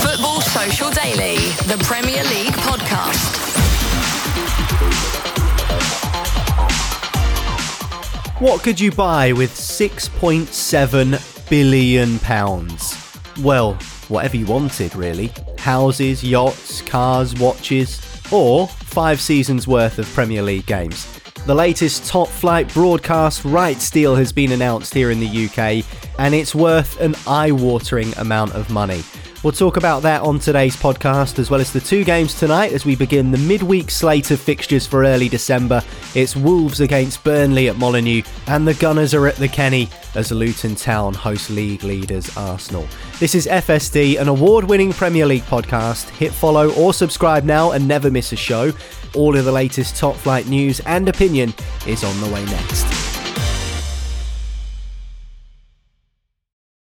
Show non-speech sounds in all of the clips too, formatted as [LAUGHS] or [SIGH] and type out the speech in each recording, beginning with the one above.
Football Social Daily, the Premier League podcast. What could you buy with 6.7 billion pounds? Well, whatever you wanted, really. Houses, yachts, cars, watches, or five seasons worth of Premier League games. The latest top flight broadcast rights deal has been announced here in the UK, and it's worth an eye watering amount of money. We'll talk about that on today's podcast, as well as the two games tonight as we begin the midweek slate of fixtures for early December. It's Wolves against Burnley at Molineux, and the Gunners are at the Kenny as Luton Town host league leaders Arsenal. This is FSD, an award winning Premier League podcast. Hit follow or subscribe now and never miss a show. All of the latest top flight news and opinion is on the way next.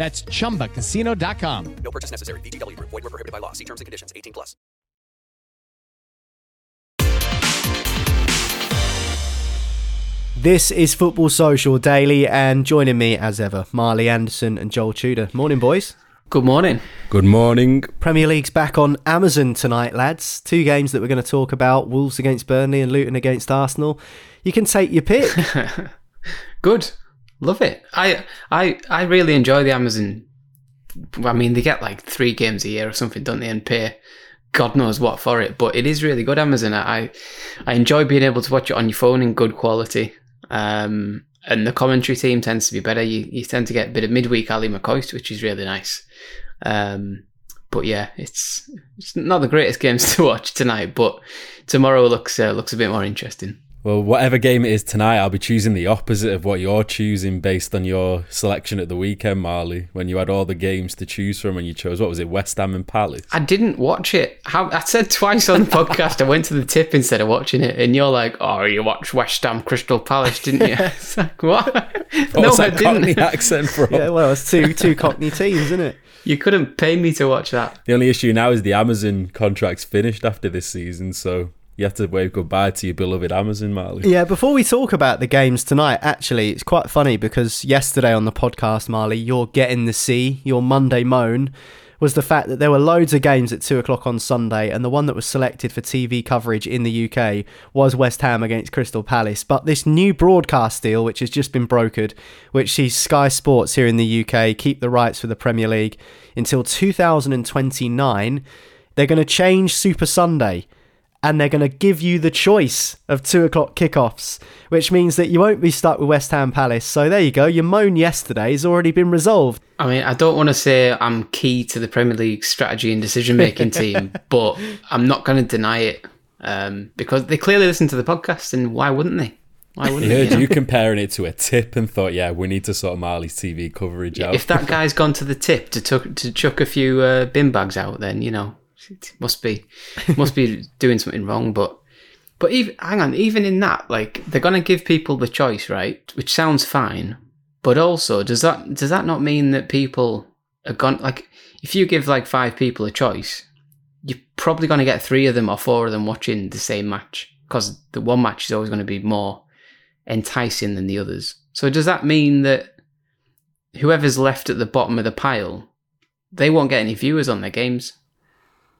That's chumbacasino.com. No purchase necessary. VGW Group. Void were prohibited by law. See terms and conditions. 18 plus. This is Football Social Daily, and joining me as ever, Marley Anderson and Joel Tudor. Morning, boys. Good morning. Good morning. Premier League's back on Amazon tonight, lads. Two games that we're going to talk about Wolves against Burnley and Luton against Arsenal. You can take your pick. [LAUGHS] Good. Love it. I I I really enjoy the Amazon. I mean, they get like three games a year or something, don't they, and pay God knows what for it. But it is really good Amazon. I I enjoy being able to watch it on your phone in good quality. Um, and the commentary team tends to be better. You you tend to get a bit of midweek Ally McCoist, which is really nice. Um, but yeah, it's it's not the greatest [LAUGHS] games to watch tonight, but tomorrow looks uh, looks a bit more interesting. Well, whatever game it is tonight, I'll be choosing the opposite of what you're choosing based on your selection at the weekend, Marley. When you had all the games to choose from, and you chose what was it, West Ham and Palace? I didn't watch it. I said twice on the [LAUGHS] podcast. I went to the tip instead of watching it, and you're like, "Oh, you watched West Ham Crystal Palace, [LAUGHS] didn't you?" it's like what? [LAUGHS] no, I didn't. Cockney accent from? Yeah, well, it's two two Cockney teams, isn't it? You couldn't pay me to watch that. The only issue now is the Amazon contract's finished after this season, so you have to wave goodbye to your beloved Amazon, Marley. Yeah, before we talk about the games tonight, actually, it's quite funny because yesterday on the podcast, Marley, your getting the sea, your Monday moan, was the fact that there were loads of games at two o'clock on Sunday, and the one that was selected for TV coverage in the UK was West Ham against Crystal Palace. But this new broadcast deal, which has just been brokered, which sees Sky Sports here in the UK keep the rights for the Premier League until 2029, they're going to change Super Sunday and they're going to give you the choice of two o'clock kickoffs, which means that you won't be stuck with West Ham Palace. So there you go. Your moan yesterday has already been resolved. I mean, I don't want to say I'm key to the Premier League strategy and decision making [LAUGHS] team, but I'm not going to deny it um, because they clearly listen to the podcast, and why wouldn't they? Why wouldn't he heard they? you comparing it to a tip and thought, yeah, we need to sort of Marley's TV coverage out. If that [LAUGHS] guy's gone to the tip to, tuck, to chuck a few uh, bin bags out, then you know must be must be doing something wrong. But but even hang on, even in that, like they're gonna give people the choice, right? Which sounds fine, but also does that does that not mean that people are gone? Like if you give like five people a choice, you're probably gonna get three of them or four of them watching the same match because the one match is always going to be more enticing than the others. So does that mean that whoever's left at the bottom of the pile, they won't get any viewers on their games?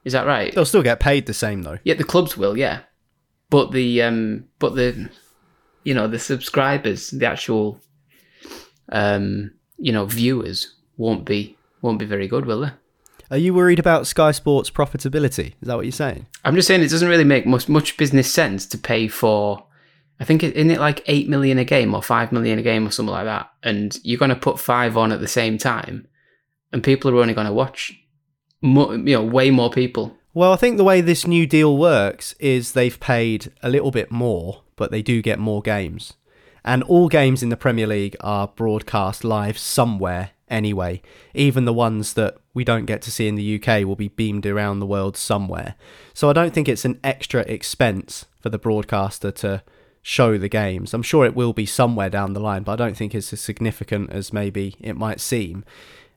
Is that right? They'll still get paid the same though. Yeah, the clubs will, yeah. But the um but the you know, the subscribers, the actual um you know, viewers won't be won't be very good, will they? Are you worried about Sky Sports profitability? Is that what you're saying? I'm just saying it doesn't really make much much business sense to pay for I think isn't it like eight million a game or five million a game or something like that, and you're going to put five on at the same time, and people are only going to watch more, you know, way more people. Well, I think the way this new deal works is they've paid a little bit more, but they do get more games. And all games in the Premier League are broadcast live somewhere anyway. Even the ones that we don't get to see in the UK will be beamed around the world somewhere. So I don't think it's an extra expense for the broadcaster to show the games. I'm sure it will be somewhere down the line, but I don't think it's as significant as maybe it might seem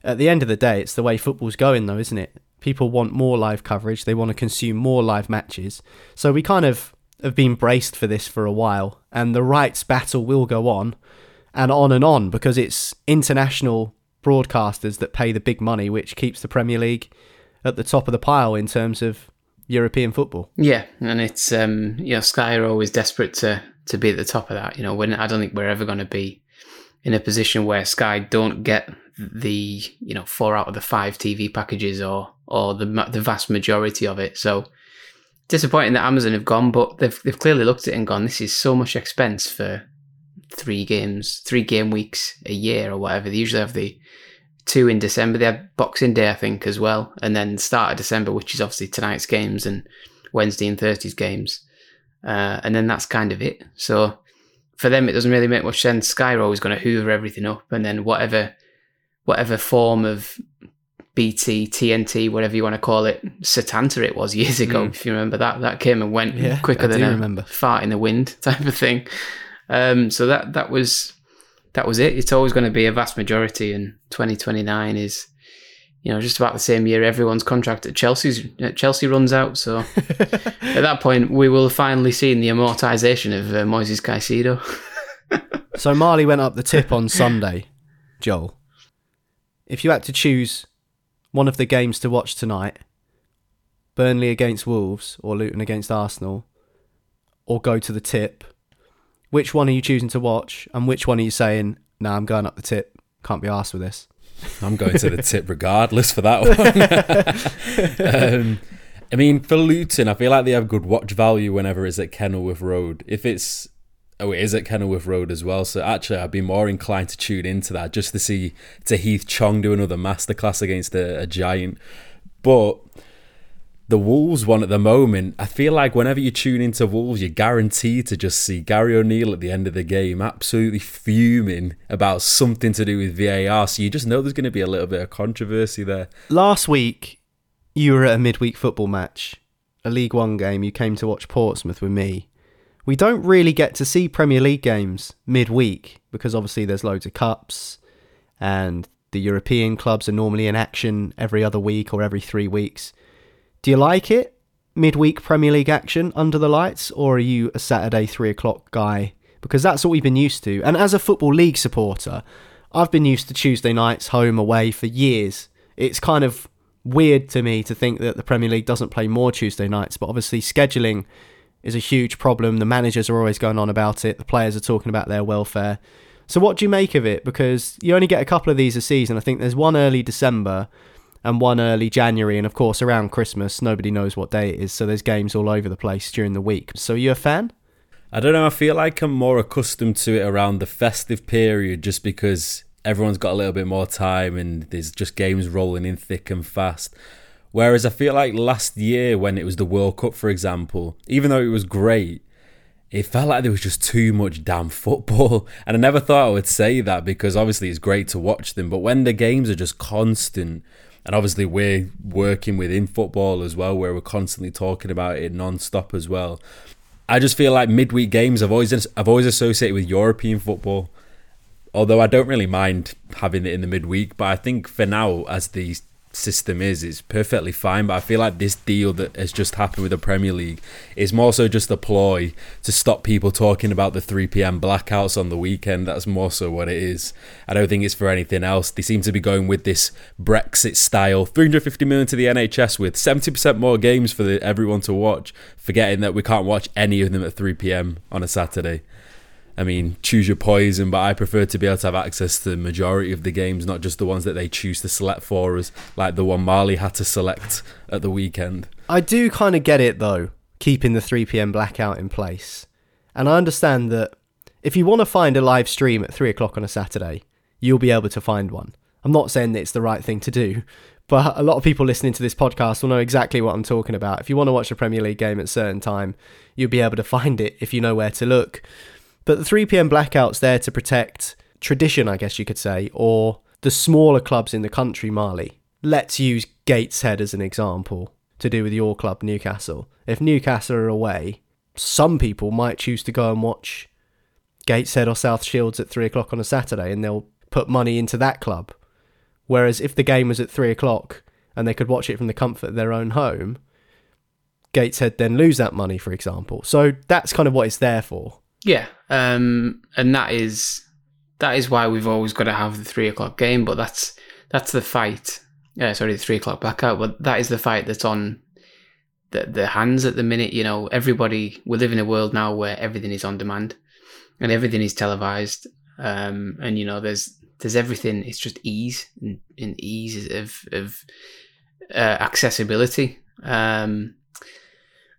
at the end of the day, it's the way football's going, though, isn't it? People want more live coverage. They want to consume more live matches. So we kind of have been braced for this for a while, and the rights battle will go on and on and on because it's international broadcasters that pay the big money, which keeps the Premier League at the top of the pile in terms of European football. Yeah, and it's um, you know Sky are always desperate to to be at the top of that. You know, when I don't think we're ever going to be in a position where Sky don't get the you know four out of the five TV packages or or the the vast majority of it. So disappointing that Amazon have gone, but they've they've clearly looked at it and gone, this is so much expense for three games, three game weeks a year or whatever. They usually have the two in December. They have Boxing Day, I think, as well, and then start of December, which is obviously tonight's games and Wednesday and Thursday's games, uh, and then that's kind of it. So for them, it doesn't really make much sense. Sky are always going to hoover everything up, and then whatever whatever form of BT, TNT, whatever you want to call it, Setanta it was [LAUGHS] years ago. Mm. If you remember that, that came and went yeah, quicker I than a remember. fart in the wind [LAUGHS] type of thing. Um, so that that was that was it. It's always going to be a vast majority, and 2029 is you know just about the same year everyone's contract at Chelsea's at Chelsea runs out. So [LAUGHS] at that point, we will finally see the amortization of uh, Moises Caicedo. So Marley went up the tip on Sunday, Joel. If you had to choose one of the games to watch tonight, Burnley against Wolves or Luton against Arsenal, or go to the tip, which one are you choosing to watch, and which one are you saying, "No, nah, I'm going up the tip. Can't be asked with this." [LAUGHS] I'm going to the tip regardless for that one. [LAUGHS] um, I mean, for Luton, I feel like they have good watch value whenever it's at Kenilworth Road. If it's oh, it is at Kenilworth Road as well. So actually, I'd be more inclined to tune into that just to see Tahith Chong do another masterclass against a, a giant. But the Wolves one at the moment, I feel like whenever you tune into Wolves, you're guaranteed to just see Gary O'Neill at the end of the game absolutely fuming about something to do with VAR. So you just know there's going to be a little bit of controversy there. Last week, you were at a midweek football match, a League One game. You came to watch Portsmouth with me. We don't really get to see Premier League games midweek because obviously there's loads of cups and the European clubs are normally in action every other week or every three weeks. Do you like it? Midweek Premier League action under the lights, or are you a Saturday three o'clock guy? Because that's what we've been used to. And as a Football League supporter, I've been used to Tuesday nights home away for years. It's kind of weird to me to think that the Premier League doesn't play more Tuesday nights, but obviously scheduling is a huge problem. The managers are always going on about it, the players are talking about their welfare. So, what do you make of it? Because you only get a couple of these a season. I think there's one early December and one early January, and of course around Christmas, nobody knows what day it is, so there's games all over the place during the week. So you a fan? I don't know. I feel like I'm more accustomed to it around the festive period, just because everyone's got a little bit more time and there's just games rolling in thick and fast. Whereas I feel like last year when it was the World Cup, for example, even though it was great, it felt like there was just too much damn football. [LAUGHS] And I never thought I would say that because obviously it's great to watch them. But when the games are just constant and obviously we're working within football as well, where we're constantly talking about it non-stop as well. I just feel like midweek games I've always I've always associated with European football, although I don't really mind having it in the midweek. But I think for now, as these system is is perfectly fine. But I feel like this deal that has just happened with the Premier League is more so just a ploy to stop people talking about the 3 p.m. blackouts on the weekend. That's more so what it is. I don't think it's for anything else. They seem to be going with this Brexit style 350 million to the NHS with 70% more games for the, everyone to watch, forgetting that we can't watch any of them at 3 p.m. on a Saturday. I mean, choose your poison, but I prefer to be able to have access to the majority of the games, not just the ones that they choose to select for us, like the one Marley had to select at the weekend. I do kind of get it though, keeping the 3 pm blackout in place. And I understand that if you want to find a live stream at 3 o'clock on a Saturday, you'll be able to find one. I'm not saying that it's the right thing to do, [LAUGHS] but a lot of people listening to this podcast will know exactly what I'm talking about. If you want to watch a Premier League game at a certain time, you'll be able to find it if you know where to look. But the 3 pm blackout's there to protect tradition, I guess you could say, or the smaller clubs in the country, Marley. Let's use Gateshead as an example to do with your club, Newcastle. If Newcastle are away, some people might choose to go and watch Gateshead or South Shields at three o'clock on a Saturday and they'll put money into that club. Whereas if the game was at three o'clock and they could watch it from the comfort of their own home, Gateshead then lose that money, for example. So that's kind of what it's there for. Yeah, um, and that is that is why we've always got to have the three o'clock game. But that's that's the fight. Uh, sorry, the three o'clock blackout. But that is the fight that's on the the hands at the minute. You know, everybody we live in a world now where everything is on demand and everything is televised. Um, and you know, there's there's everything. It's just ease and, and ease of of uh, accessibility. Um,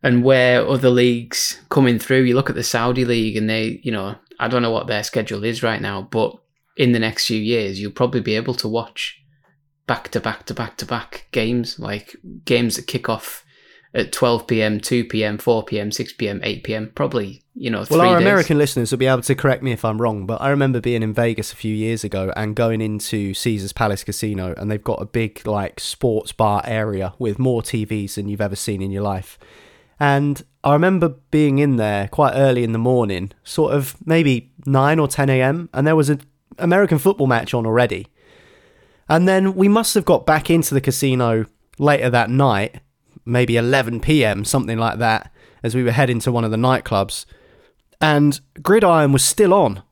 and where other leagues coming through, you look at the Saudi league and they, you know, I don't know what their schedule is right now, but in the next few years, you'll probably be able to watch back to back to back to back games, like games that kick off at 12 p.m., 2 p.m., 4 p.m., 6 p.m., 8 p.m. Probably, you know, well, our days. American listeners will be able to correct me if I'm wrong, but I remember being in Vegas a few years ago and going into Caesar's Palace Casino, and they've got a big like sports bar area with more TVs than you've ever seen in your life. And I remember being in there quite early in the morning, sort of maybe 9 or 10 a.m., and there was an American football match on already. And then we must have got back into the casino later that night, maybe 11 p.m., something like that, as we were heading to one of the nightclubs. And Gridiron was still on.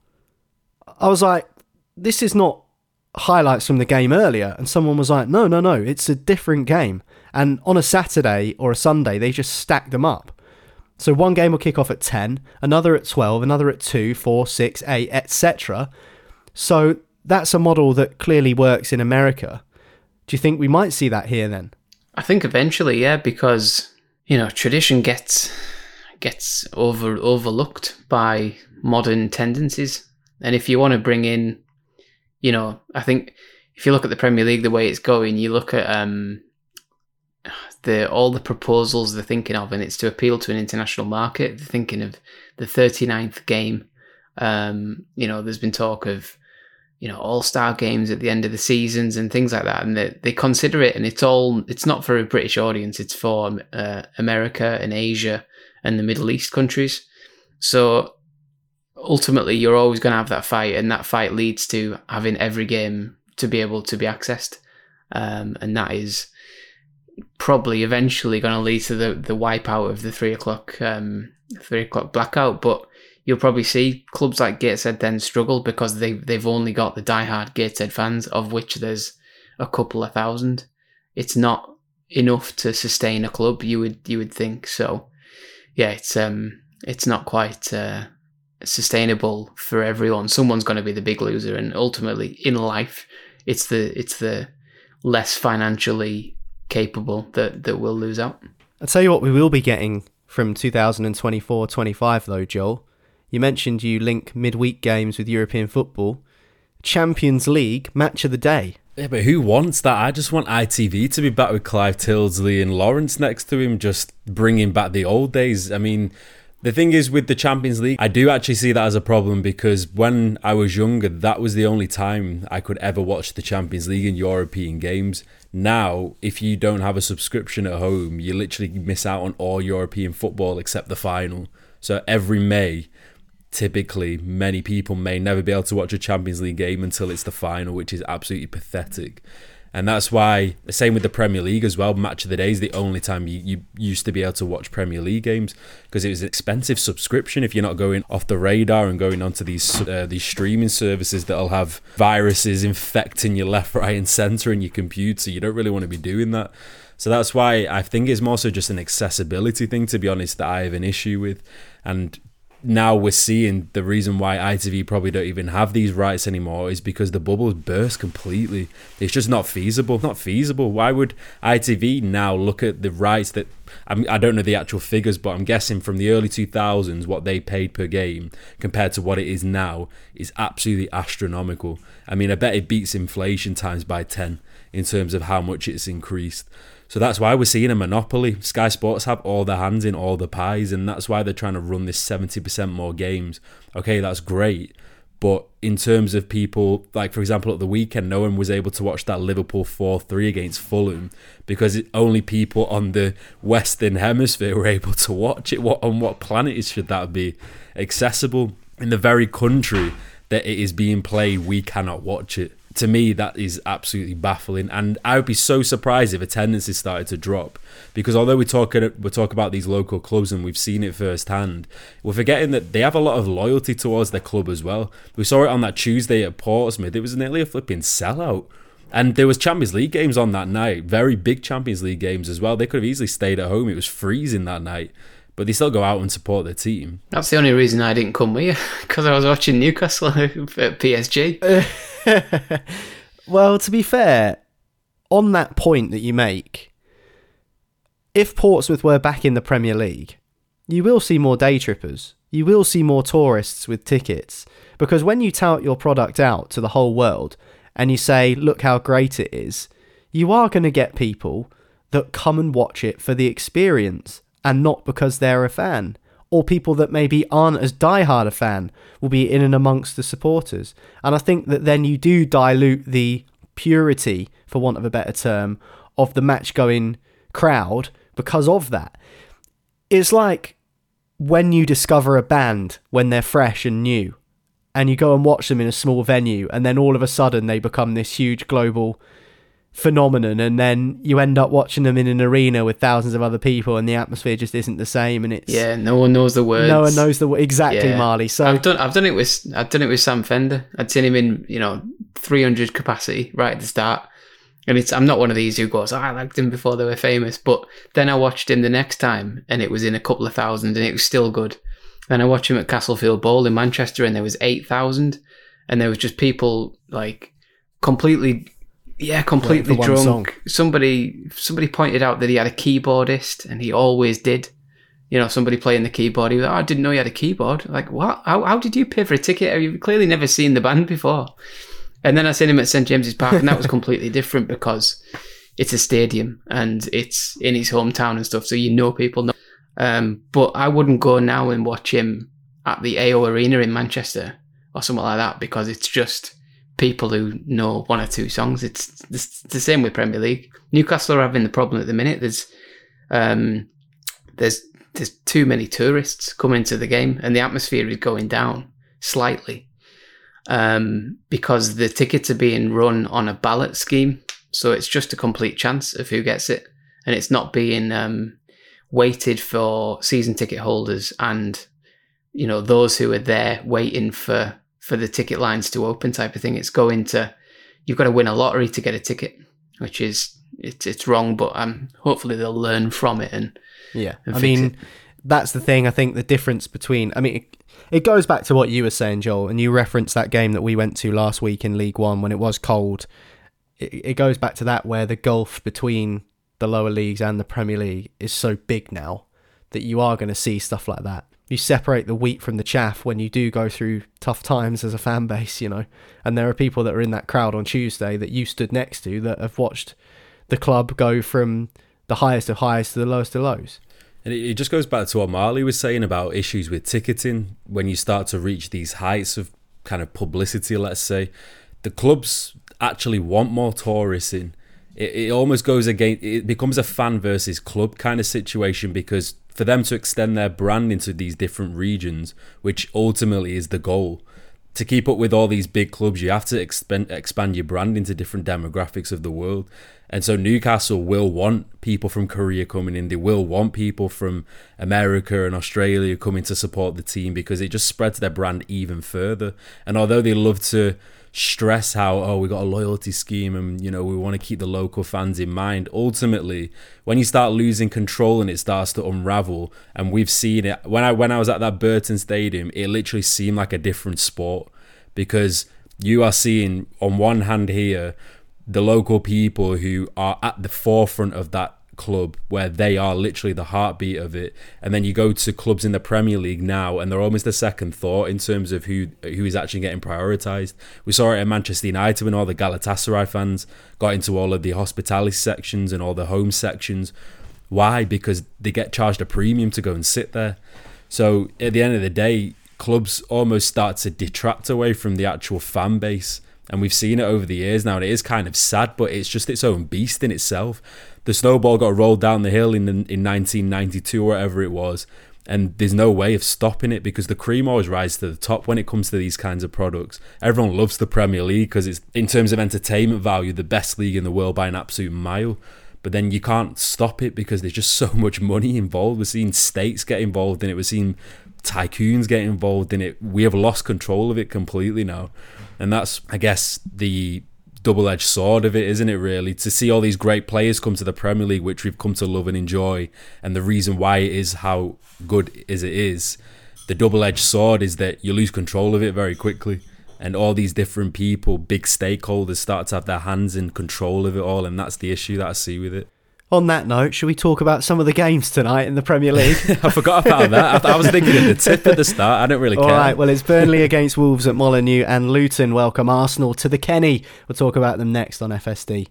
I was like, this is not highlights from the game earlier. And someone was like, no, no, no, it's a different game. And on a Saturday or a Sunday, they just stack them up. So one game will kick off at 10, another at 12, another at 2, 4, 6, 8, etc. So that's a model that clearly works in America. Do you think we might see that here then? I think eventually, yeah, because you know tradition gets gets over overlooked by modern tendencies, and if you want to bring in, you know, I think if you look at the Premier League the way it's going, you look at um the all the proposals they're thinking of, and it's to appeal to an international market. They're thinking of the 39th game. Um, you know, there's been talk of you know all star games at the end of the seasons and things like that, and they they consider it, and it's all it's not for a British audience. It's for uh, America and Asia and the Middle East countries. So ultimately, you're always going to have that fight, and that fight leads to having every game to be able to be accessed, um, and that is probably eventually going to lead to the the wipeout of the three o'clock um, three o'clock blackout. But you'll probably see clubs like Gateshead then struggle because they they've only got the diehard Gateshead fans, of which there's a couple of thousand. It's not enough to sustain a club. You would you would think so. Yeah, it's um it's not quite uh, sustainable for everyone. Someone's going to be the big loser, and ultimately in life, it's the it's the less financially capable that that will lose out. I'll tell you what we will be getting from 2024-25 though, Joel. You mentioned you link midweek games with European football. Champions League match of the day. Yeah, but who wants that? I just want ITV to be back with Clive Tyldesley and Lawrence next to him, just bringing back the old days. I mean, the thing is with the Champions League, I do actually see that as a problem because when I was younger, that was the only time I could ever watch the Champions League and European games. Now, if you don't have a subscription at home, you literally miss out on all European football except the final. So every May, typically, many people may never be able to watch a Champions League game until it's the final, which is absolutely pathetic. And that's why, the same with the Premier League as well. Match of the Day is the only time you, you used to be able to watch Premier League games because it was an expensive subscription if you're not going off the radar and going onto these uh, these streaming services that'll have viruses infecting your left, [LAUGHS] right, and centre in your computer. You don't really want to be doing that. So that's why I think it's more so just an accessibility thing, to be honest, that I have an issue with. And now we're seeing the reason why ITV probably don't even have these rights anymore is because the bubbles burst completely. It's just not feasible. Not feasible. Why would ITV now look at the rights that I'm, I don't know the actual figures, but I'm guessing from the early 2000s what they paid per game compared to what it is now is absolutely astronomical. I mean, I bet it beats inflation times by 10 in terms of how much it's increased. So that's why we're seeing a monopoly. Sky Sports have all their hands in all the pies, and that's why they're trying to run this 70% more games. Okay, that's great. But in terms of people, like for example, at the weekend, no one was able to watch that Liverpool 4 3 against Fulham because only people on the Western Hemisphere were able to watch it. What On what planet should that be accessible? In the very country that it is being played, we cannot watch it to me that is absolutely baffling. And i would be so surprised if attendances started to drop. Because although we talk we talk about these local clubs and we've seen it firsthand we're forgetting that they have a lot of loyalty towards their club as well. We saw it on that tuesday at portsmouth. It was nearly a flipping sellout. And there was Champions League games on that night, very big Champions League games as well. They could have easily stayed at home. It was freezing that night, but they still go out and support their team. That's the only reason I didn't come with you [LAUGHS] because I was watching Newcastle [LAUGHS] at PSG. [LAUGHS] well, to be fair, on that point that you make, if Portsmouth were back in the Premier League, you will see more day trippers. You will see more tourists with tickets. Because when you tout your product out to the whole world and you say, look how great it is, you are going to get people that come and watch it for the experience and not because they're a fan or people that maybe aren't as diehard a fan will be in and amongst the supporters. And I think that then you do dilute the purity, for want of a better term, of the match going crowd because of that. It's like when you discover a band when they're fresh and new and you go and watch them in a small venue and then all of a sudden they become this huge global phenomenon and then you end up watching them in an arena with thousands of other people and the atmosphere just isn't the same and it's Yeah, no one knows the words. no one knows the exactly Yeah. Marley so I've done I've done it with I've done it with Sam Fender. I'd seen him in you know 300 capacity right at the start, and it's I'm not one of these who goes oh, I liked him before they were famous, but then I watched him the next time and it was in a couple of thousand and it was still good. Then I watched him at Castlefield Bowl in Manchester and there was eight thousand, and there was just people like completely. Yeah, completely drunk. song. Somebody somebody pointed out that he had a keyboardist, and he always did you know, somebody playing the keyboard. He was like, oh, I didn't know you had a keyboard. Like, what? How, how did you pay for a ticket? You've clearly never seen the band before. And then I seen him at St James's Park, and that was completely [LAUGHS] different because it's a stadium and it's in his hometown and stuff. So you know people know. Um, but I wouldn't go now and watch him at the AO Arena in Manchester or something like that because it's just people who know one or two songs. It's, the same with Premier League. Newcastle are having the problem at the minute. There's um, there's there's too many tourists coming to the game, and the atmosphere is going down slightly um, because the tickets are being run on a ballot scheme. So it's just a complete chance of who gets it, and it's not being um, weighted for season ticket holders and you know those who are there waiting for for the ticket lines to open type of thing. It's going to you've got to win a lottery to get a ticket, which is it's it's wrong, but um hopefully they'll learn from it and Yeah, and I mean, it. that's the thing. I think the difference between, I mean, it, it goes back to what you were saying, Joel, and you referenced that game that we went to last week in League One when it was cold. It, it goes back to that where the gulf between the lower leagues and the Premier League is so big now that you are going to see stuff like that. You separate the wheat from the chaff when you do go through tough times as a fan base, you know. And there are people that are in that crowd on Tuesday that you stood next to that have watched the club go from the highest of highs to the lowest of lows. And it, just goes back to what Marley was saying about issues with ticketing. When you start to reach these heights of kind of publicity, let's say, the clubs actually want more tourists in. It, it almost goes against, it becomes a fan versus club kind of situation because for them to extend their brand into these different regions, which ultimately is the goal, to keep up with all these big clubs, you have to expand, expand your brand into different demographics of the world. And so Newcastle will want people from Korea coming in. They will want people from America and Australia coming to support the team because it just spreads their brand even further. And although they love to stress how oh we got a loyalty scheme and you know we want to keep the local fans in mind. Ultimately when you start losing control and it starts to unravel and we've seen it when i when i was at that burton stadium it literally seemed like a different sport because you are seeing on one hand here the local people who are at the forefront of that club where they are literally the heartbeat of it. And then you go to clubs in the Premier League now and they're almost a second thought in terms of who who is actually getting prioritized. We saw it at Manchester United when all the Galatasaray fans got into all of the hospitality sections and all the home sections. Why? Because they get charged a premium to go and sit there. So at the end of the day clubs almost start to detract away from the actual fan base and we've seen it over the years now and it is kind of sad but it's just its own beast in itself. The snowball got rolled down the hill in in 1992 or whatever it was and there's no way of stopping it because the cream always rises to the top when it comes to these kinds of products. Everyone loves the Premier League because it's in terms of entertainment value the best league in the world by an absolute mile. But then you can't stop it because there's just [LAUGHS] so much money involved. We're seeing states get involved in it. We're seeing tycoons get involved in it. We have lost control of it completely now and that's i guess the double-edged sword of it isn't it really? To see all these great players come to the premier league which we've come to love and enjoy and the reason why it is how good as it is the double-edged sword is that you lose control of it very quickly and all these different people big stakeholders start to have their hands in control of it all and that's the issue that i see with it On that note, should we talk about some of the games tonight in the Premier League? [LAUGHS] I forgot about that. I, I was thinking of the tip at the start. I don't really care. All right, well, it's [LAUGHS] Burnley against Wolves at Molineux and Luton welcome Arsenal to the Kenny. We'll talk about them next on FSD.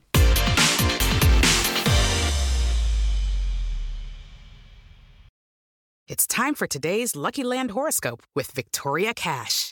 It's time for today's Lucky Land horoscope with Victoria Cash.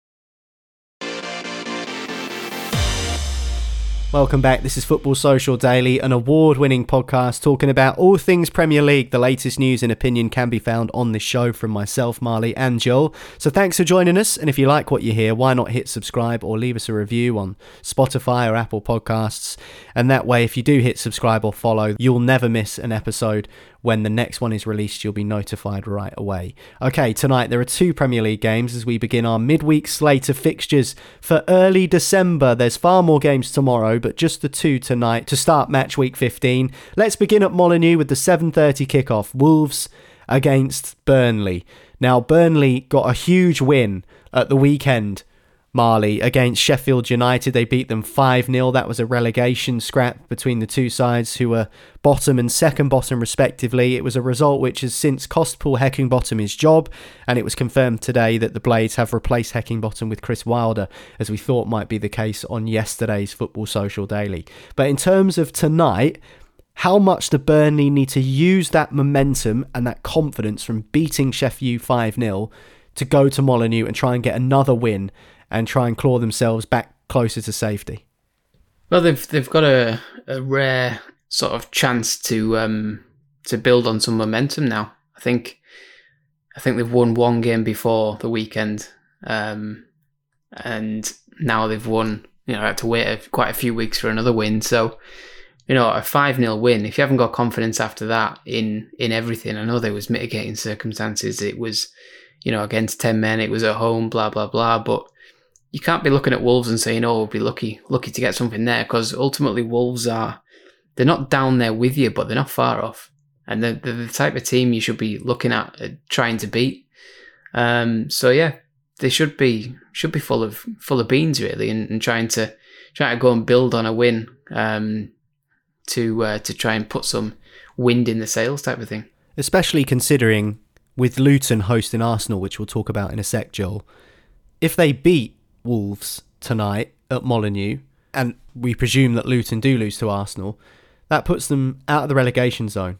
Welcome back. This is Football Social Daily, an award winning podcast talking about all things Premier League. The latest news and opinion can be found on this show from myself, Marley, and Joel. So thanks for joining us. And if you like what you hear, why not hit subscribe or leave us a review on Spotify or Apple Podcasts? And that way, if you do hit subscribe or follow, you'll never miss an episode when the next one is released, you'll be notified right away. Okay, tonight there are two Premier League games as we begin our midweek slate of fixtures for early December. There's far more games tomorrow, but just the two tonight to start match week 15. Let's begin at Molineux with the 7:30 kickoff. Wolves against Burnley. Now Burnley got a huge win at the weekend Marley against Sheffield United. They beat them 5 0. That was a relegation scrap between the two sides, who were bottom and second bottom, respectively. It was a result which has since cost Paul Heckingbottom his job, and it was confirmed today that the Blades have replaced Heckingbottom with Chris Wilder, as we thought might be the case on yesterday's Football Social Daily. But in terms of tonight, how much do Burnley need to use that momentum and that confidence from beating Sheffield 5 0 to go to Molineux and try and get another win and try and claw themselves back closer to safety? Well, they've they've got a, a rare sort of chance to um, to build on some momentum now. I think I think they've won one game before the weekend, um, and now they've won. You know, had to wait quite a few weeks for another win. So, you know, a five 0 win. If you haven't got confidence after that in in everything, I know there was mitigating circumstances. It was, you know, against ten men. It was at home. Blah blah blah. But you can't be looking at Wolves and saying, "Oh, we'll be lucky, lucky to get something there," because ultimately Wolves are they're not down there with you, but they're not far off, and they're, they're the type of team you should be looking at uh, trying to beat. Um, so yeah, they should be should be full of full of beans really, and, and trying to trying to go and build on a win um, to uh, to try and put some wind in the sails type of thing. Especially considering with Luton hosting Arsenal, which we'll talk about in a sec, Joel. If they beat Wolves tonight at Molineux, and we presume that Luton do lose to Arsenal, that puts them out of the relegation zone.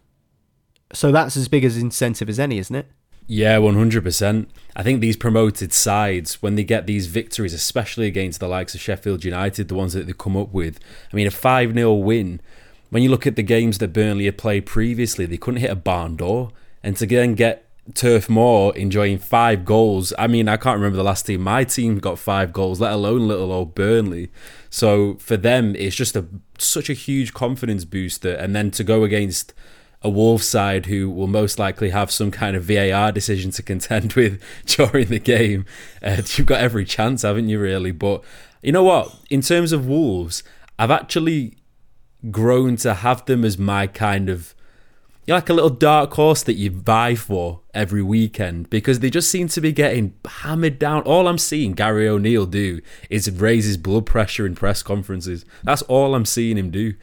So that's as big as incentive as any, isn't it? Yeah, 100%. I think these promoted sides, when they get these victories, especially against the likes of Sheffield United, the ones that they come up with, I mean, a 5 0 win, when you look at the games that Burnley had played previously, they couldn't hit a barn door. And to then get Turf Moor enjoying five goals. I mean, I can't remember the last team my team got five goals, let alone little old Burnley. So for them, it's just a such a huge confidence booster. And then to go against a Wolves side who will most likely have some kind of VAR decision to contend [LAUGHS] with during the game, uh, you've got every chance, haven't you? Really, but you know what? In terms of Wolves, I've actually grown to have them as my kind of you're like a little dark horse that you vie for every weekend because they just seem to be getting hammered down. All I'm seeing Gary O'Neill do is raise his blood pressure in press conferences. That's all I'm seeing him do.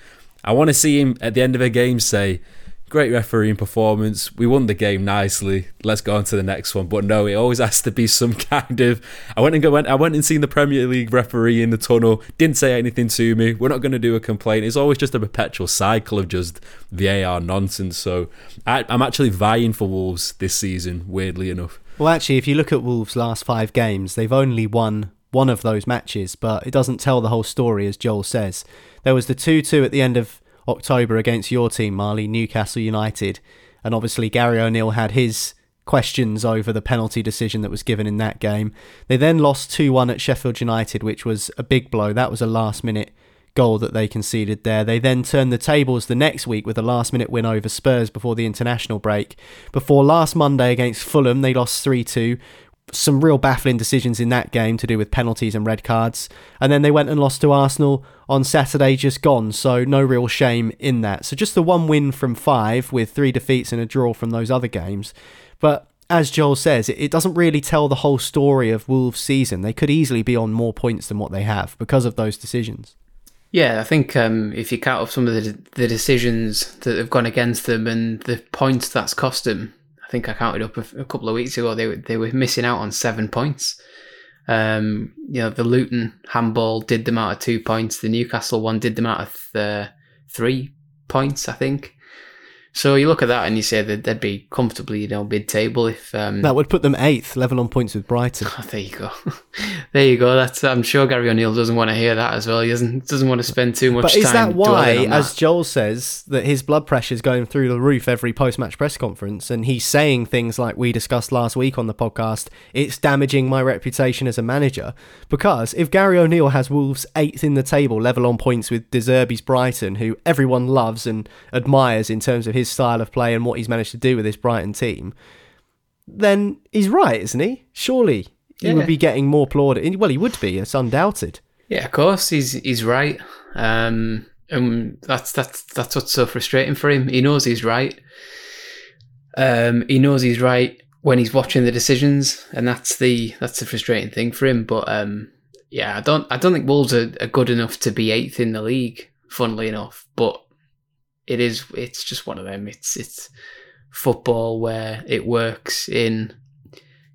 I want to see him at the end of a game say, great refereeing performance. We won the game nicely. Let's go on to the next one. But no, it always [LAUGHS] has to be some kind of. I went and go, went. I went and seen the Premier League referee in the tunnel. Didn't say anything to me. We're not going to do a complaint. It's always just a perpetual cycle of just VAR nonsense. So I, I'm actually vying for Wolves this season. Weirdly enough. Well, actually, if you look at Wolves' last five games, they've only won one of those matches, but it doesn't tell the whole story, as Joel says. There was the 2 2 at the end of October against your team, Marley, Newcastle United. And obviously, Gary O'Neill had his questions over the penalty decision that was given in that game. They then lost 2 1 at Sheffield United, which was a big blow. That was a last minute goal that they conceded there. They then turned the tables the next week with a last minute win over Spurs before the international break. Before last Monday against Fulham, they lost 3 2 some real baffling decisions in that game to do with penalties and red cards. And then they went and lost to Arsenal on Saturday, just gone. So no real shame in that. So just the one win from five with three defeats and a draw from those other games. But as Joel says, it doesn't really tell the whole story of Wolves' season. They could easily be on more points than what they have because of those decisions. Yeah, I think um, if you count up some of the the decisions that have gone against them and the points that's cost them, I think I counted up a, a couple of weeks ago. They they were missing out on seven points. Um, you know, the Luton handball did them out of two points. The Newcastle one did them out of th- three points, I think. So you look at that and you say that they'd be comfortably, you know, mid-table if um, That would put them eighth, level on points with Brighton. Oh, [LAUGHS] there you go. [LAUGHS] there you go. That's I'm sure Gary O'Neill doesn't want to hear that as well. He doesn't doesn't want to spend too much But time. is that why, as that. Joel says, that his blood pressure's going through the roof every post-match press conference, and he's saying things like we discussed last week on the podcast? It's damaging my reputation as a manager because if Gary O'Neill has Wolves eighth in the table, level on points with De Zerbi's Brighton, who everyone loves and admires in terms of his style of play and what he's managed to do with this Brighton team, then he's right, isn't he? Surely he Yeah. would be getting more plaudit. Well, he would be. It's undoubted. Yeah, of course, he's he's right. Um, and that's that's that's what's so frustrating for him. He knows he's right. Um, he knows he's right when he's watching the decisions, and that's the that's the frustrating thing for him. But um, yeah, I don't I don't think Wolves are, are good enough to be eighth in the league. Funnily enough, but it is it's just one of them. It's it's football where it works in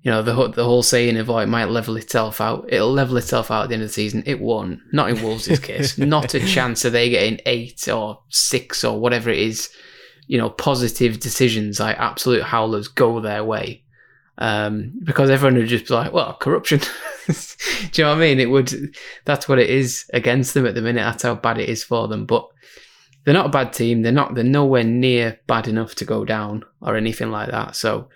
you know the whole- the whole saying of oh it might level itself out. It'll level itself out at the end of the season. It won't. Not in Wolves' [LAUGHS] case. Not a chance of they getting eight or six or whatever it is. You know, positive decisions like absolute howlers go their way. Um, because everyone would just be like, well, corruption. [LAUGHS] Do you know what I mean? It would. That's what it is against them at the minute. That's how bad it is for them. But they're not a bad team. They're not. They're nowhere near bad enough to go down or anything like that. So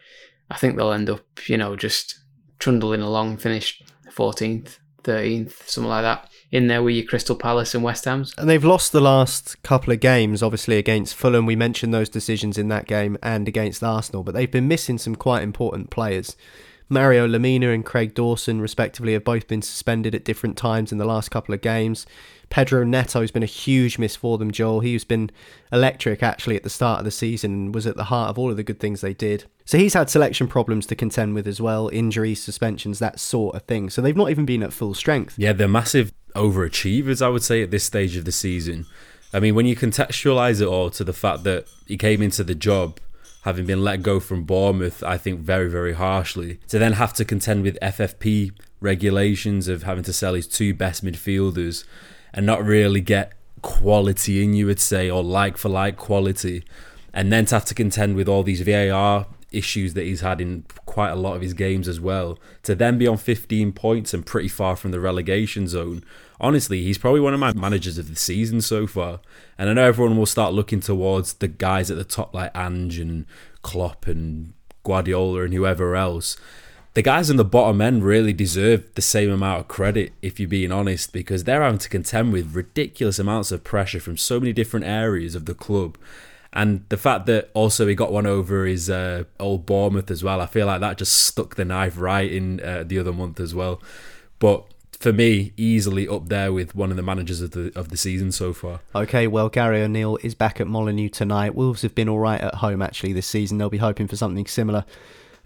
I think they'll end up, you know, just trundling along, finish 14th, 13th, something like that, in there with your Crystal Palace and West Ham's. And they've lost the last couple of games, obviously against Fulham. We mentioned those decisions in that game and against Arsenal, but they've been missing some quite important players. Mario Lemina and Craig Dawson, respectively, have both been suspended at different times in the last couple of games. Pedro Neto has been a huge miss for them, Joel. He's been electric actually at the start of the season and was at the heart of all of the good things they did. So he's had selection problems to contend with as well, injuries, suspensions, that sort of thing. So they've not even been at full strength. Yeah, they're massive overachievers, I would say, at this stage of the season. I mean, when you contextualize it all to the fact that he came into the job having been let go from Bournemouth, I think very, very harshly, to then have to contend with FFP regulations of having to sell his two best midfielders and not really get quality in, you would say, or like for like quality, and then to have to contend with all these VAR issues that he's had in quite a lot of his games as well, to then be on 15 points and pretty far from the relegation zone. Honestly, he's probably one of my managers of the season so far. And I know everyone will start looking towards the guys at the top like Ange and Klopp and Guardiola and whoever else. The guys in the bottom end really deserve the same amount of credit, if you're being honest, because they're having to contend with ridiculous amounts of pressure from so many different areas of the club. And the fact that also he got one over his uh, old Bournemouth as well, I feel like that just stuck the knife right in uh, the other month as well. But for me, easily up there with one of the managers of the of the season so far. Okay, well, Gary O'Neill is back at Molineux tonight. Wolves have been all right at home actually this season. They'll be hoping for something similar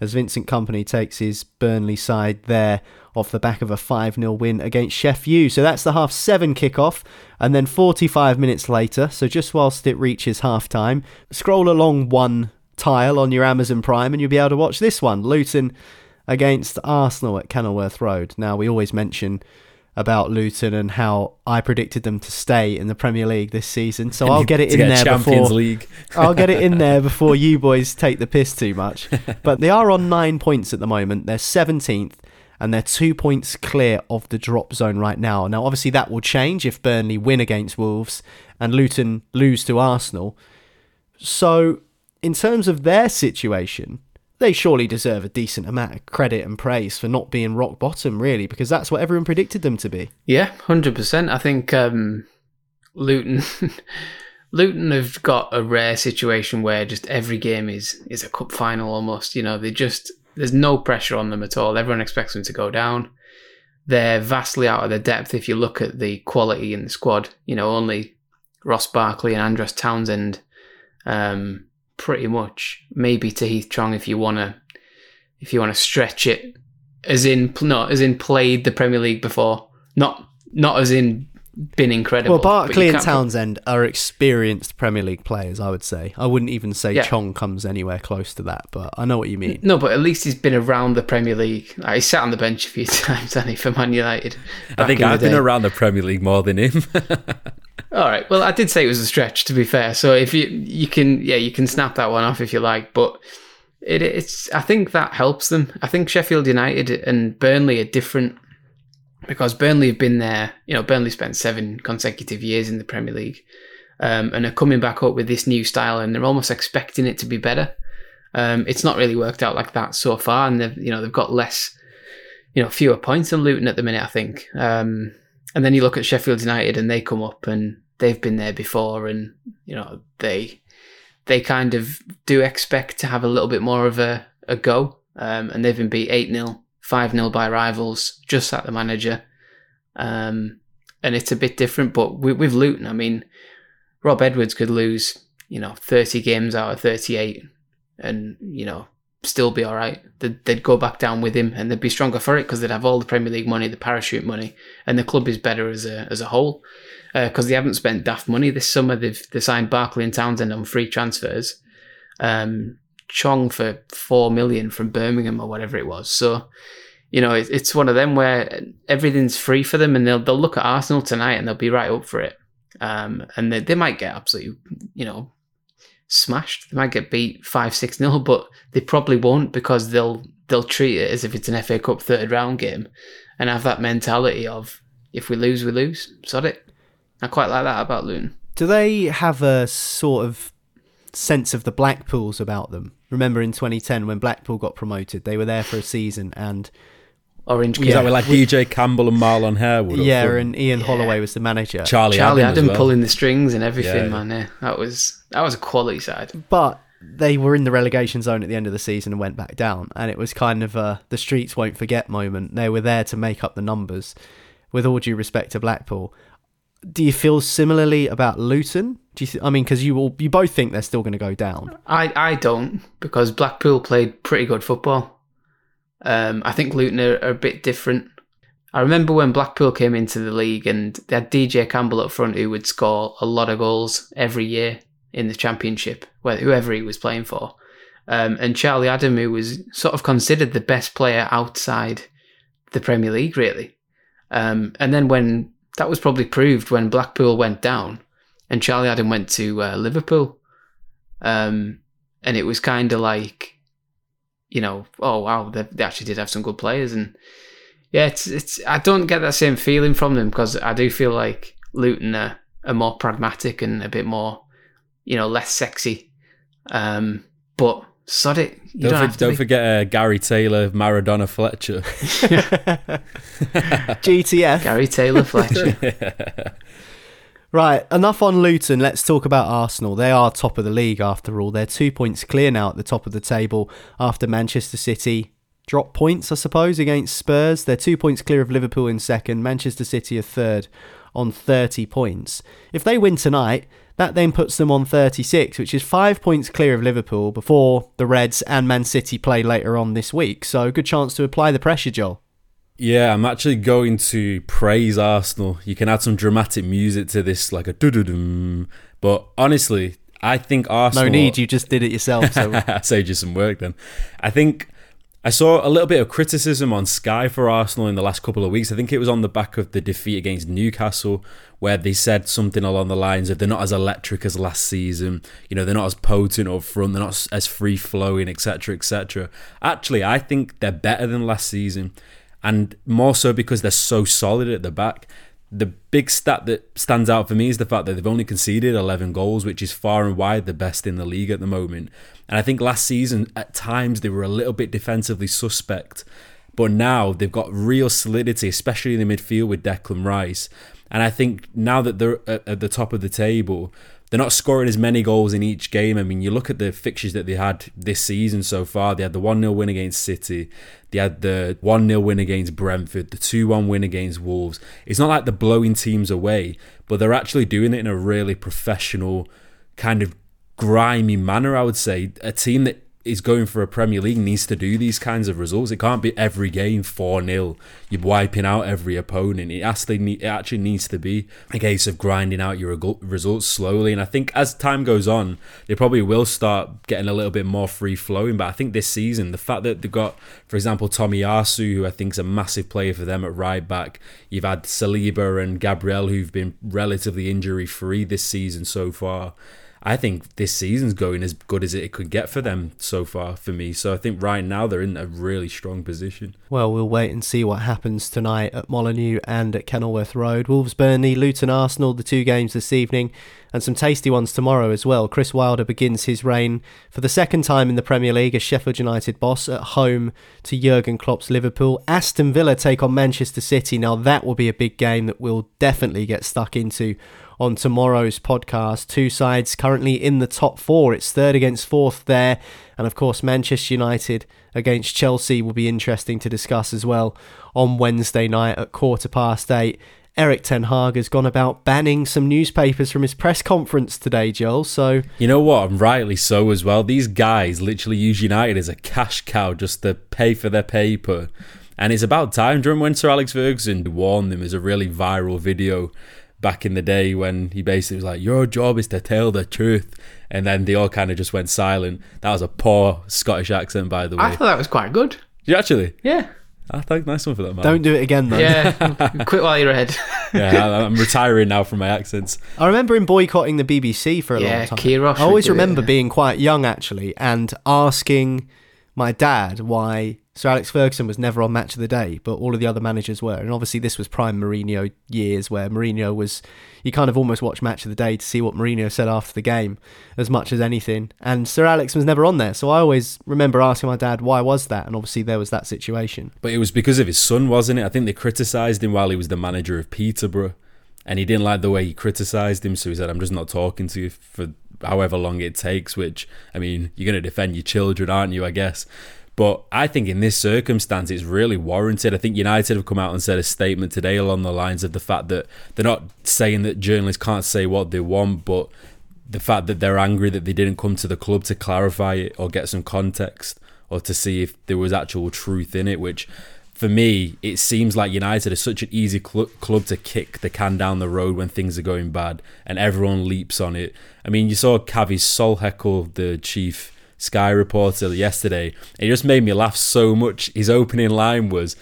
as Vincent Kompany takes his Burnley side there off the back of a 5 0 win against Sheff U. So that's the half seven kickoff. And then 45 minutes later, so just whilst it reaches half time, scroll along one tile on your Amazon Prime and you'll be able to watch this one Luton against Arsenal at Kenilworth Road. Now, we always mention about Luton and how I predicted them to stay in the Premier League this season. So [LAUGHS] I'll get it in get there Champions before League. [LAUGHS] I'll get it in there before you [LAUGHS] boys take the piss too much. But they are on 9 points at the moment. They're 17th and they're 2 points clear of the drop zone right now. Now obviously that will change if Burnley win against Wolves and Luton lose to Arsenal. So in terms of their situation, they surely deserve a decent amount of credit and praise for not being rock bottom, really, because that's what everyone predicted them to be. Yeah, hundred percent. I think um, Luton, [LAUGHS] Luton have got a rare situation where just every game is is a cup final almost. You know, they just there's no pressure on them at all. Everyone expects them to go down. They're vastly out of their depth if you look at the quality in the squad. You know, only Ross Barkley and Andros Townsend. Um, pretty much maybe Tahith Chong if you wanna if you wanna stretch it as in no as in played the Premier League before not not as in been incredible. Well, Barkley and can't- Townsend are experienced Premier League players, I would say. I wouldn't even say Yeah. Chong comes anywhere close to that, but I know what you mean. No, but at least he's been around the Premier League. Like, he sat on the bench a few [LAUGHS] times, hasn't he, for Man United? I think I've been around the Premier League more than him. [LAUGHS] All right. Well, I did say it was a stretch. To be fair, so if you you can yeah you can snap that one off if you like, but it, it's I think that helps them. I think Sheffield United and Burnley are different because Burnley have been there. You know, Burnley spent seven consecutive years in the Premier League, um, and are coming back up with this new style, and they're almost expecting it to be better. Um, it's not really worked out like that so far, and they've you know they've got less, you know, fewer points than Luton at the minute. I think. Um, and then you look at Sheffield United, and they come up and they've been there before, and you know they they kind of do expect to have a little bit more of a, a go, um, and they've been beat eight 0 5 0 by rivals, just at the manager. Um, and it's a bit different, but with, with Luton, I mean, Rob Edwards could lose, you know, 30 games out of 38 and, you know, still be all right. They'd, they'd go back down with him and they'd be stronger for it because they'd have all the Premier League money, the parachute money, and the club is better as a, as a whole because uh, they haven't spent daft money this summer. They've they signed Barkley and Townsend on free transfers. Um, Chong for four million from Birmingham or whatever it was. So, you know, it, it's one of them where everything's free for them, and they'll they'll look at Arsenal tonight and they'll be right up for it. Um, and they, they might get absolutely, you know, smashed. They might get beat five six nil, but they probably won't because they'll they'll treat it as if it's an FA Cup third round game, and have that mentality of if we lose, we lose. Sod it. I quite like that about Luton. Do they have a sort of sense of the Blackpools about them? Remember in 2010 when Blackpool got promoted, they were there for a season and Orange. Yeah, that were like DJ Campbell and Marlon Harewood. Yeah, and Ian yeah. Holloway was the manager. Charlie, Charlie Adam, Adam well. pulling the strings and everything, yeah. man. Yeah, that was that was a quality side. But they were in the relegation zone at the end of the season and went back down, and it was kind of a the streets won't forget moment. They were there to make up the numbers. With all due respect to Blackpool, do you feel similarly about Luton? Do you? Th- I mean, because you all you both think they're still going to go down. I I don't because Blackpool played pretty good football. Um, I think Luton are, are, a bit different. I remember when Blackpool came into the league and they had DJ Campbell up front who would score a lot of goals every year in the championship, whoever he was playing for. Um, and Charlie Adam, who was sort of considered the best player outside the Premier League, really. Um, and then when that was probably proved when Blackpool went down and Charlie Adam went to uh, Liverpool. Um, and it was kind of like, you know, oh wow, they, they, actually did have some good players, and yeah, it's it's. I don't get that same feeling from them because I do feel like Luton are, are more pragmatic and a bit more, you know, less sexy. Um, but sod it. You don't, don't, for, don't forget uh, Gary Taylor, Maradona Fletcher. [LAUGHS] GTF. Gary Taylor Fletcher. [LAUGHS] Right, enough on Luton. Let's talk about Arsenal. They are top of the league after all. They're two points clear now at the top of the table after Manchester City drop points, I suppose, against Spurs. They're two points clear of Liverpool in second. Manchester City are third on 30 points. If they win tonight, that then puts them on 36, which is five points clear of Liverpool before the Reds and Man City play later on this week. So, good chance to apply the pressure, Joel. Yeah, I'm actually going to praise Arsenal. You can add some dramatic music to this, like a doo doo doo. But honestly, I think Arsenal. No need, you just did it yourself. So [LAUGHS] I saved you some work then. I think I saw a little bit of criticism on Sky for Arsenal in the last couple of weeks. I think it was on the back of the defeat against Newcastle, where they said something along the lines of they're not as electric as last season. You know, they're not as potent up front, they're not as free flowing, etc., etc. Actually, I think they're better than last season and more so because they're so solid at the back. The big stat that stands out for me is the fact that they've only conceded 11 goals, which is far and wide the best in the league at the moment. And I think last season, at times, they were a little bit defensively suspect. But now they've got real solidity, especially in the midfield with Declan Rice. And I think now that they're at the top of the table, they're not scoring as many goals in each game. I mean, you look at the fixtures that they had this season so far. They had the 1 0 win against City, they had the 1 0 win against Brentford, the 2 1 win against Wolves. It's not like they're blowing teams away, but they're actually doing it in a really professional, kind of grimy manner, I would say. A team that is going for a Premier League needs to do these kinds of results. It can't be every game 4 0. You're wiping out every opponent. It actually, it actually needs to be a case of grinding out your results slowly. And I think as time goes on, they probably will start getting a little bit more free flowing. But I think this season, the fact that they've got, for example, Tomiyasu, who I think is a massive player for them at right back, you've had Saliba and Gabriel, who've been relatively injury free this season so far. I think this season's going as good as it could get for them so far for me. So I think right now they're in a really strong position. Well, we'll wait and see what happens tonight at Molineux and at Kenilworth Road. Wolves, Burnley, Luton, Arsenal, the two games this evening, and some tasty ones tomorrow as well. Chris Wilder begins his reign for the second time in the Premier League as Sheffield United boss at home to Jurgen Klopp's Liverpool. Aston Villa take on Manchester City. Now that will be a big game that we'll definitely get stuck into on tomorrow's podcast. Two sides currently in the top four. It's third against fourth there. And of course, Manchester United against Chelsea will be interesting to discuss as well on Wednesday night at quarter past eight. Erik Ten Hag has gone about banning some newspapers from his press conference today, Joel. So you know what, and rightly so as well. These guys literally use United as a cash cow just to pay for their paper, and it's about time. During when Sir Alex Ferguson warned them, is a really viral video back in the day when he basically was like, "Your job is to tell the truth," and then they all kind of just went silent. That was a poor Scottish accent, by the way. I thought that was quite good. you actually? Yeah. Ah, I think nice one for that man. Don't do it again, though. Yeah, [LAUGHS] quit while you're ahead. yeah, I'm retiring now from my accents. I remember him boycotting the BBC for a yeah, long time. Queiroz I always would do it, remember yeah. being quite young actually, and asking my dad why Sir Alex Ferguson was never on Match of the Day, but all of the other managers were. And obviously, this was prime Mourinho years where Mourinho was, you kind of almost watch Match of the Day to see what Mourinho said after the game as much as anything. And Sir Alex was never on there. So I always remember asking my dad, why was that? And obviously, there was that situation. But it was because of his son, wasn't it? I think they criticised him while he was the manager of Peterborough. And he didn't like the way he criticised him, so he said, I'm just not talking to you for however long it takes, which, I mean, you're going to defend your children, aren't you, I guess? But I think in this circumstance, it's really warranted. I think United have come out and said a statement today along the lines of the fact that they're not saying that journalists can't say what they want, but the fact that they're angry that they didn't come to the club to clarify it or get some context or to see if there was actual truth in it, which for me, it seems like United is such an easy cl- club to kick the can down the road when things are going bad and everyone leaps on it. I mean, you saw Kaveh Solhekol, the chief Sky reporter, yesterday. It just made me laugh so much. His opening line was,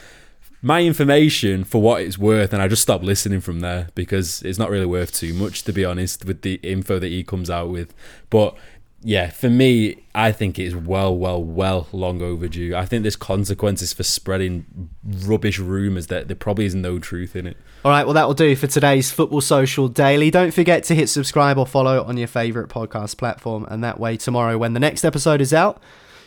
my information for what it's worth, and I just stopped listening from there because it's not really worth too much, to be honest, with the info that he comes out with. But yeah, for me, I think it's well, well, well long overdue. I think there's consequences for spreading rubbish rumours that there probably is no truth in it. All right, well, that will do for today's Football Social Daily. Don't forget to hit subscribe or follow on your favourite podcast platform, and that way, tomorrow, when the next episode is out,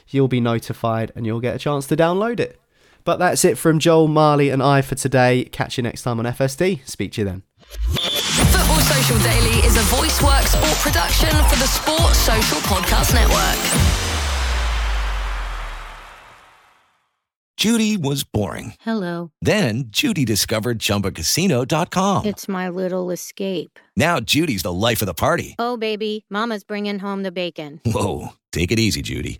you'll be notified and you'll get a chance to download it. But that's it from Joel, Marley, and I for today. Catch you next time on FSD. Speak to you then. Football Social Daily is a VoiceWorks sport production for the Sport Social Podcast Network. Judy was boring. Hello. Then Judy discovered ChumbaCasino.com. It's my little escape. Now Judy's the life of the party. Oh, baby, Mama's bringing home the bacon. Whoa, take it easy, Judy.